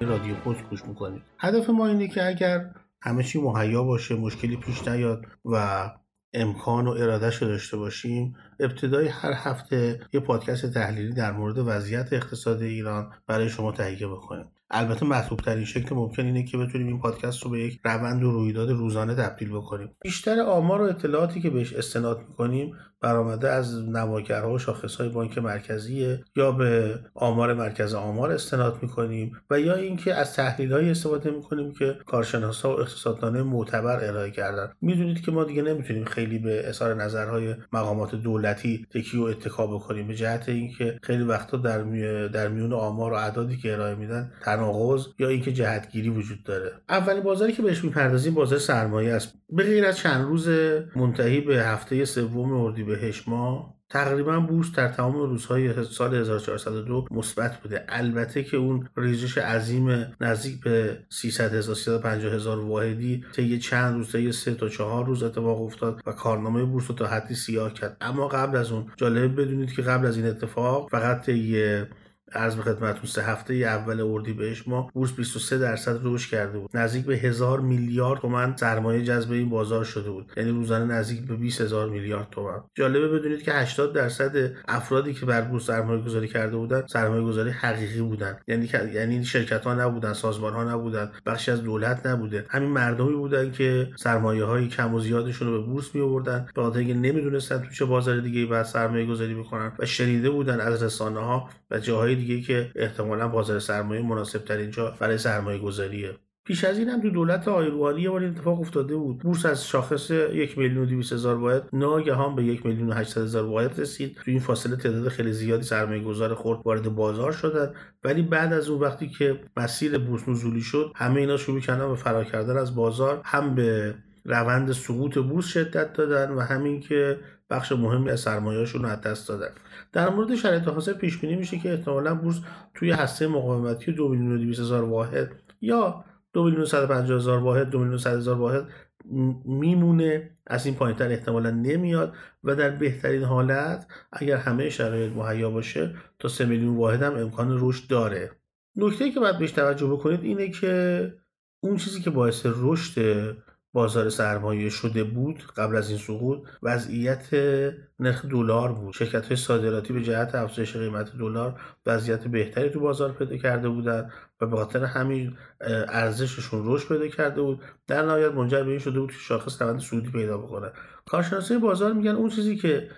رادیو پست گوش می‌کنید. هدف ما اینه که اگر همه چی مهیا باشه مشکلی پیش نیاد و امکان و ارادهش رو داشته باشیم ابتدای هر هفته یه پادکست تحلیلی در مورد وضعیت اقتصاد ایران برای شما تهیه بکنیم. البته مطلوب ترین شکل ممکن اینه که بتونیم این پادکست رو به یک روند و رویداد روزانه تبدیل بکنیم. بیشتر آمار و اطلاعاتی که بهش استناد می‌کنیم برآمده از نماگرها و شاخصهای بانک مرکزی یا به آمار مرکز آمار استناد می‌کنیم و یا اینکه از تحلیل های استفاده می‌کنیم که کارشناسا و اقتصاددانه معتبر ارائه کردن. می‌دونید که ما دیگه نمی‌تونیم خیلی به اظهار نظرهای مقامات دولتی تکیه و اتکا بکنیم به جهت اینکه خیلی وقتا در در میون آمار و اعدادی که ارائه میدن تناقض یا اینکه جهتگیری وجود داره. اولین بازاری که بهش می‌پردازیم بازار سرمایه است. به غیر از چند روز منتهی به هفته سوم اردیبهشت ماه تقریبا بورس در تمام روزهای سال 1402 مثبت بوده. البته که اون ریزش عظیم نزدیک به 300 هزار 350 هزار واحدی طی چند روز طی سه تا چهار روز اتفاق افتاد و کارنامه بورس رو تا حدی سیاه کرد. اما قبل از اون جالب بدونید که قبل از این اتفاق فقط طی عرض به خدمتتون سه هفته اول اردی بهش. ما بورس 23 درصد رشد کرده بود. نزدیک به هزار میلیارد تومن سرمایه جذب این بازار شده بود. یعنی روزانه نزدیک به 20 هزار میلیارد تومن جالبه بدونید که 80 درصد افرادی که بر بورس سرمایه گذاری کرده بودن سرمایه گذاری حقیقی بودن. یعنی یعنی شرکت ها نبودن سازمان ها نبودن بخشی از دولت نبوده. همین مردمی بودن که سرمایه های کم و زیادشون رو به بورس می آوردن به خاطر اینکه نمی‌دونستن تو چه بازار دیگه بعد سرمایه گذاری بکنن و شنیده بودن از رسانه ها و جاهای دیگه که احتمالا بازار سرمایه مناسب ترین جا برای سرمایه گذاریه پیش از این هم تو دولت آیروانی یه بار اتفاق افتاده بود. بورس از شاخص یک میلیون و دویست هزار واحد ناگهان به یک میلیون و هشتصد هزار واحد رسید. تو این فاصله تعداد خیلی زیادی سرمایه گذار خورد وارد بازار شدن. ولی بعد از اون وقتی که مسیر بورس نزولی شد همه اینا شروع کردن به فرار کردن از بازار. هم به روند سقوط بورس شدت دادن و همین که بخش مهمی از سرمایه‌شون رو از دست دادن. در مورد شرایط حاضر پیش بینی میشه که احتمالا بورس توی هسته مقاومتی دو میلیون و هزار واحد یا دو میلیون و هزار واحد دو میلیون و هزار واحد میمونه. از این پایینتر احتمالا نمیاد و در بهترین حالت اگر همه شرایط مهیا باشه تا سه میلیون واحد هم امکان رشد داره. نکته که باید بهش توجه بکنید اینه که اون چیزی که باعث رشد بازار سرمایه شده بود قبل از این سقوط وضعیت نرخ دلار بود. شرکت های صادراتی به جهت افزایش قیمت دلار وضعیت بهتری تو بازار پیدا کرده بودن و به خاطر همین ارزششون رشد پیدا کرده بود. در نهایت منجر به این شده بود که شاخص روند سودی پیدا بکنه. کارشناسای بازار میگن اون چیزی که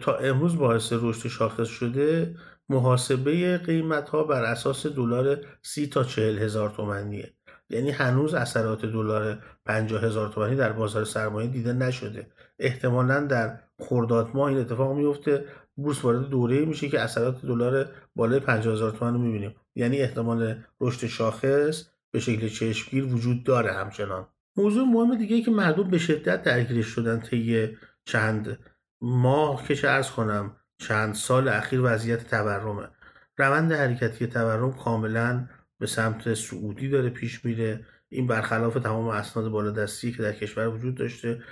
تا امروز باعث رشد شاخص شده محاسبه قیمت ها بر اساس دلار سی تا چهل هزار تومنیه. یعنی هنوز اثرات دلار 50 هزار تومانی در بازار سرمایه دیده نشده. احتمالا در خرداد ماه این اتفاق میفته. بورس وارد دوره میشه که اثرات دلار بالای 50 هزار تومان رو می‌بینیم. یعنی احتمال رشد شاخص به شکل چشمگیر وجود داره همچنان. موضوع مهم دیگه که مردم به شدت درگیرش شدن طی چند ماه که ارز کنم چند سال اخیر وضعیت تورمه. روند حرکتی تورم کاملا به سمت سعودی داره پیش میره. این برخلاف تمام اسناد بالادستی که در کشور وجود داشته.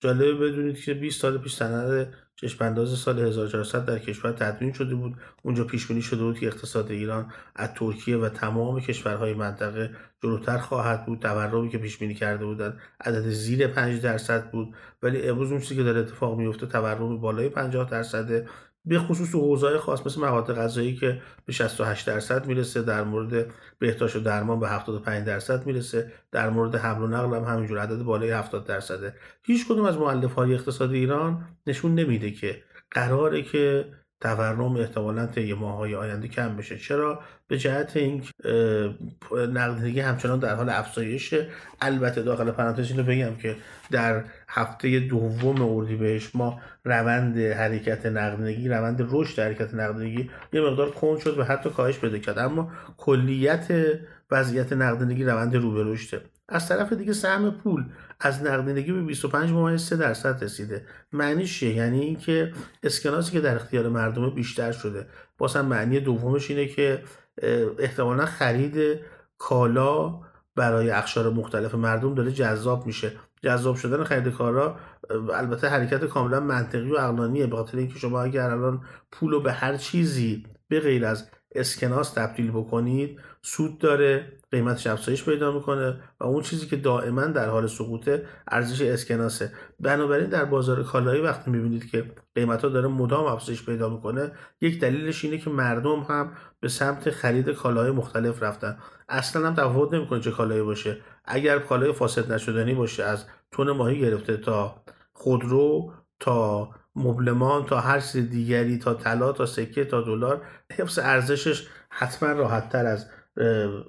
جالبه بدونید که 20 سال پیش سند چشمانداز سال 1400 در کشور تدوین شده بود. اونجا پیش بینی شده بود که اقتصاد ایران از ترکیه و تمام کشورهای منطقه جلوتر خواهد بود. تورمی که پیش بینی کرده بودن عدد زیر 5 درصد بود. ولی امروز اون چیزی که داره اتفاق میفته تورم بالای 50 درصده. به خصوص حوزه‌های خاص مثل مواد غذایی که به 68 درصد می‌رسه در مورد بهداشت و درمان به 75 درصد می‌رسه در مورد حمل و نقل هم همینجور عدد بالای 70 درصده. هیچ کدوم از مؤلفه‌های اقتصاد ایران نشون نمیده که قراره که تورم احتمالا طی ماهای آینده کم بشه. چرا؟ به جهت این نقدینگی همچنان در حال افزایشه البته داخل پرانتز اینو بگم که در هفته دوم اردیبهشت ما روند حرکت نقدینگی روند رشد حرکت نقدینگی یه مقدار کند شد و حتی کاهش پیدا کرد. اما کلیت وضعیت نقدینگی روند رو به رشده از طرف دیگه سهم پول از نقدینگی به 25 ممیز 3 درصد رسیده. معنیش چیه؟ یعنی اینکه اسکناسی که در اختیار مردم بیشتر شده. باز هم معنی دومش اینه که احتمالا خرید کالا برای اخشار مختلف مردم داره جذاب میشه. جذاب شدن خرید کالا البته حرکت کاملا منطقی و عقلانیه به خاطر اینکه شما اگر الان پول رو به هر چیزی به غیر از اسکناس تبدیل بکنید سود داره قیمتش افزایش پیدا می‌کنه و اون چیزی که دائما در حال سقوطه ارزش اسکناسه. بنابراین در بازار کالایی وقتی می‌بینید که قیمت ها داره مدام افزایش پیدا می‌کنه یک دلیلش اینه که مردم هم به سمت خرید کالاهای مختلف رفتن. اصلا هم تفاوت نمی‌کنه چه کالایی باشه. اگر کالای فاسد نشدنی باشه از تون ماهی گرفته تا خودرو تا مبلمان تا هر چیز دیگری تا طلا تا سکه تا دلار. حفظ ارزشش حتما راحت تر از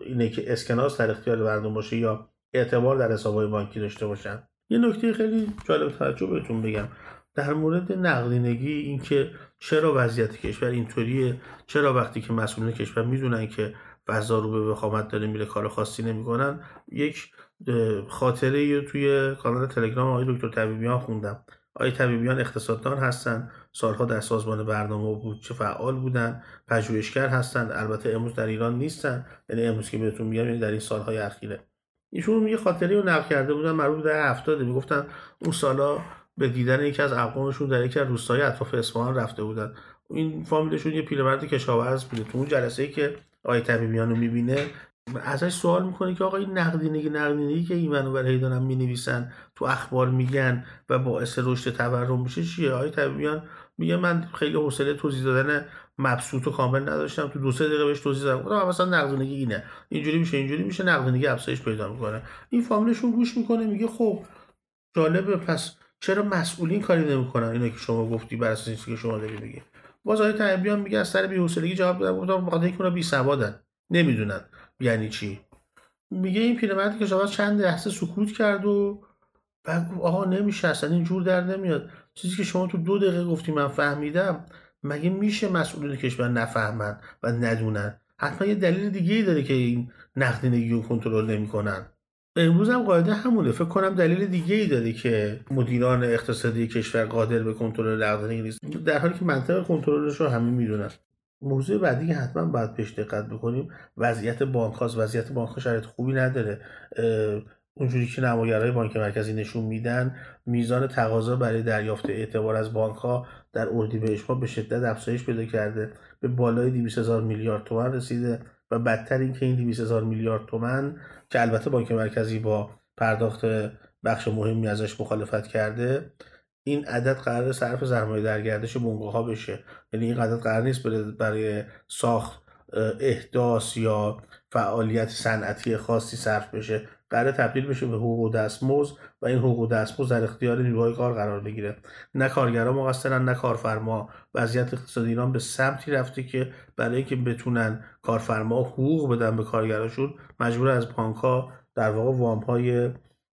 اینه که اسکناس در اختیار مردم باشه یا اعتبار در حسابهای بانکی داشته باشن. یه نکته خیلی جالب توجه بهتون بگم. در مورد نقدینگی اینکه چرا وضعیت کشور اینطوریه چرا وقتی که مسئولین کشور می‌دونن که فضا رو به وخامت داره میره کار خاصی نمی‌کنن یک خاطره توی کانال تلگرام آقای دکتر طبیبیان خوندم. آقای طبیبیان اقتصاددان هستن. سالها در سازمان برنامه بود چه فعال بودن. پژوهشگر هستند البته امروز در ایران نیستن. یعنی امروز که بهتون میگم یعنی در این سالهای اخیره. ایشون یه خاطره رو نقل کرده بودن مربوط در هفتاده. می‌گفتن اون سالا به دیدن یکی از اقوامشون در یکی از روستای اطراف اصفهان رفته بودن. این فامیلشون یه پیرمرد کشاورز بوده. تو اون جلسه ای که آقای طبیبیان رو می‌بینه ازش سوال می‌کنه که آقا این نقدینگی نقدینگی که ایمن و هی دارن می‌نویسن تو اخبار میگن و باعث رشد تورم میشه چیه؟ آقای طبیبیان میگه من خیلی حوصله توضیح دادن مبسوط و کامل نداشتم تو دو سه دقیقه بهش توضیح دادم. گفتم مثلا نقدینگی اینه. اینجوری میشه اینجوری میشه نقدینگی افزایش پیدا می‌کنه. این فامیلشون گوش می‌کنه میگه خب جالبه پس چرا مسئولین کاری نمی‌کنن؟ اینا که شما گفتی بر اساس که شما داری میگی باز آقای طبیبیان میگه از سر بی‌حوصلگی جواب دادم. گفتم بخاطر اینکه اونا بی سوادن نمی‌دونن. یعنی چی؟ میگه این پیرمردی که شما چند لحظه سکوت کرد و بعد آقا نمیشه اصلا اینجور در نمیاد. چیزی که شما تو دو دقیقه گفتی من فهمیدم مگه میشه مسئولین کشور نفهمن و ندونن؟ حتما یه دلیل دیگه ای داره که این نقدینگی رو کنترل نمی‌کنن. امروز هم قاعده همونه. فکر کنم دلیل دیگه ای داره که مدیران اقتصادی کشور قادر به کنترل نقدینگی نیست. در حالی که منطق کنترلش رو همه می‌دونن. موضوع بعدی که حتما باید پیش دقت بکنیم وضعیت بانک هاست وضعیت بانک ها شرایط خوبی نداره. اونجوری که نمایرهای بانک مرکزی نشون میدن میزان تقاضا برای دریافت اعتبار از بانک ها در اردیبهشت به شدت افزایش پیدا کرده. به بالای 200 هزار میلیارد تومن رسیده و بدتر اینکه این 200 هزار میلیارد تومن که البته بانک مرکزی با پرداخت بخش مهمی ازش مخالفت کرده. این عدد قرار صرف سرمایه در گردش بنگاه ها بشه. یعنی این عدد قرار نیست برای ساخت احداث یا فعالیت صنعتی خاصی صرف بشه. قرار تبدیل بشه به حقوق دستمزد و این حقوق دستمزد در اختیار نیروهای کار قرار بگیره. نه کارگرا مقصرن نه کارفرما. وضعیت اقتصادی ایران به سمتی رفته که برای اینکه بتونن کارفرما حقوق بدن به کارگراشون مجبور از بانک در واقع وام های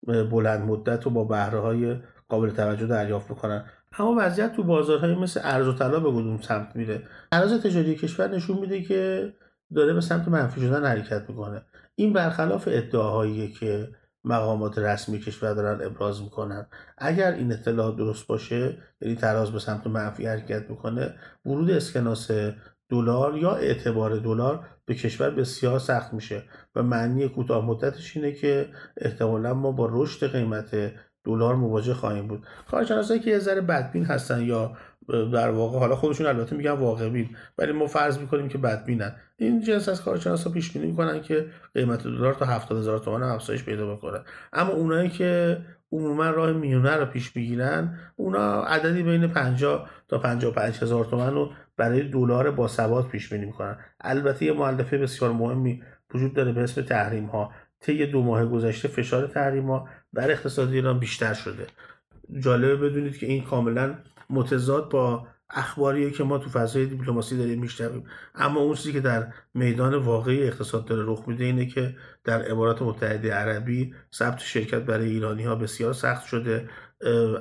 بلند مدت و با بهره های قابل توجه دریافت بکنن. اما وضعیت تو بازارهای مثل ارز و طلا به کدوم سمت میره؟ تراز تجاری کشور نشون میده که داره به سمت منفی شدن حرکت می‌کنه. این برخلاف ادعاهایی که مقامات رسمی کشور دارن ابراز می‌کنن. اگر این اطلاع درست باشه یعنی تراز به سمت منفی حرکت می‌کنه ورود اسکناس دلار یا اعتبار دلار به کشور بسیار سخت میشه و معنی کوتاه مدتش اینه که احتمالا ما با رشد قیمت دلار مواجه خواهیم بود. کارشناسایی که یه ذره بدبین هستن یا در واقع حالا خودشون البته میگن واقع بین ولی ما فرض می‌کنیم که بدبینن. این جنس از کارشناسا پیش بینی می‌کنن که قیمت دلار تا 70 هزار تومان افزایش پیدا بکنه. اما اونایی که عموما راه میونه رو پیش می‌گیرن اونا عددی بین 50 تا 55 هزار تومن رو برای دلار با ثبات پیش بینی می‌کنن. البته یه مؤلفه بسیار مهمی وجود داره به اسم تحریم ها طی دو ماه گذشته فشار تحریم ها بر اقتصاد ایران بیشتر شده. جالبه بدونید که این کاملا متضاد با اخباریه که ما تو فضای دیپلماسی داریم میشنویم. اما اون چیزی که در میدان واقعی اقتصاد داره رخ میده اینه که در امارات متحده عربی ثبت شرکت برای ایرانی ها بسیار سخت شده.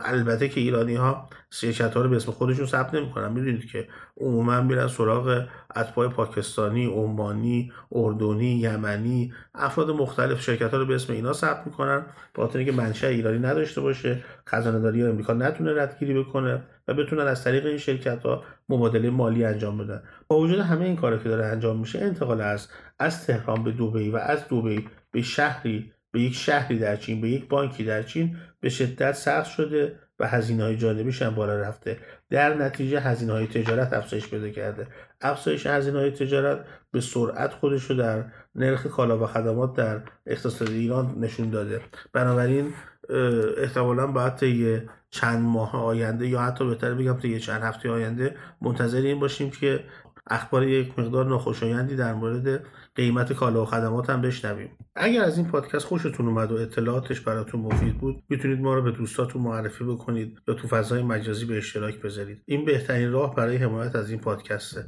البته که ایرانی ها شرکت ها رو به اسم خودشون ثبت نمی‌کنن. می‌دونید که عموما میرن سراغ اتباع پاکستانی، عمانی، اردنی، یمنی افراد مختلف شرکت ها رو به اسم اینا ثبت می‌کنن. با اینکه منشأ ایرانی نداشته باشه خزانه داری امریکا نتونه ردگیری بکنه و بتونن از طریق این شرکت ها مبادله مالی انجام بدن با وجود همه این کارا که داره انجام میشه انتقال از از تهران به دبی و از دبی به شهری به یک شهری در چین به یک بانکی در چین به شدت سخت شده و هزینه های جانبیش هم بالا رفته. در نتیجه هزینه های تجارت افزایش پیدا کرده. افزایش هزینه های تجارت به سرعت خودش رو در نرخ کالا و خدمات در اقتصاد ایران نشون داده. بنابراین احتمالا باید طی چند ماه آینده یا حتی بهتر بگم طی چند هفته آینده منتظر این باشیم که اخبار یک مقدار ناخوشایندی در مورد قیمت کالا و خدمات هم بشنویم. اگر از این پادکست خوشتون اومد و اطلاعاتش براتون مفید بود می‌تونید ما رو به دوستاتون معرفی بکنید یا تو فضای مجازی به اشتراک بذارید. این بهترین راه برای حمایت از این پادکسته.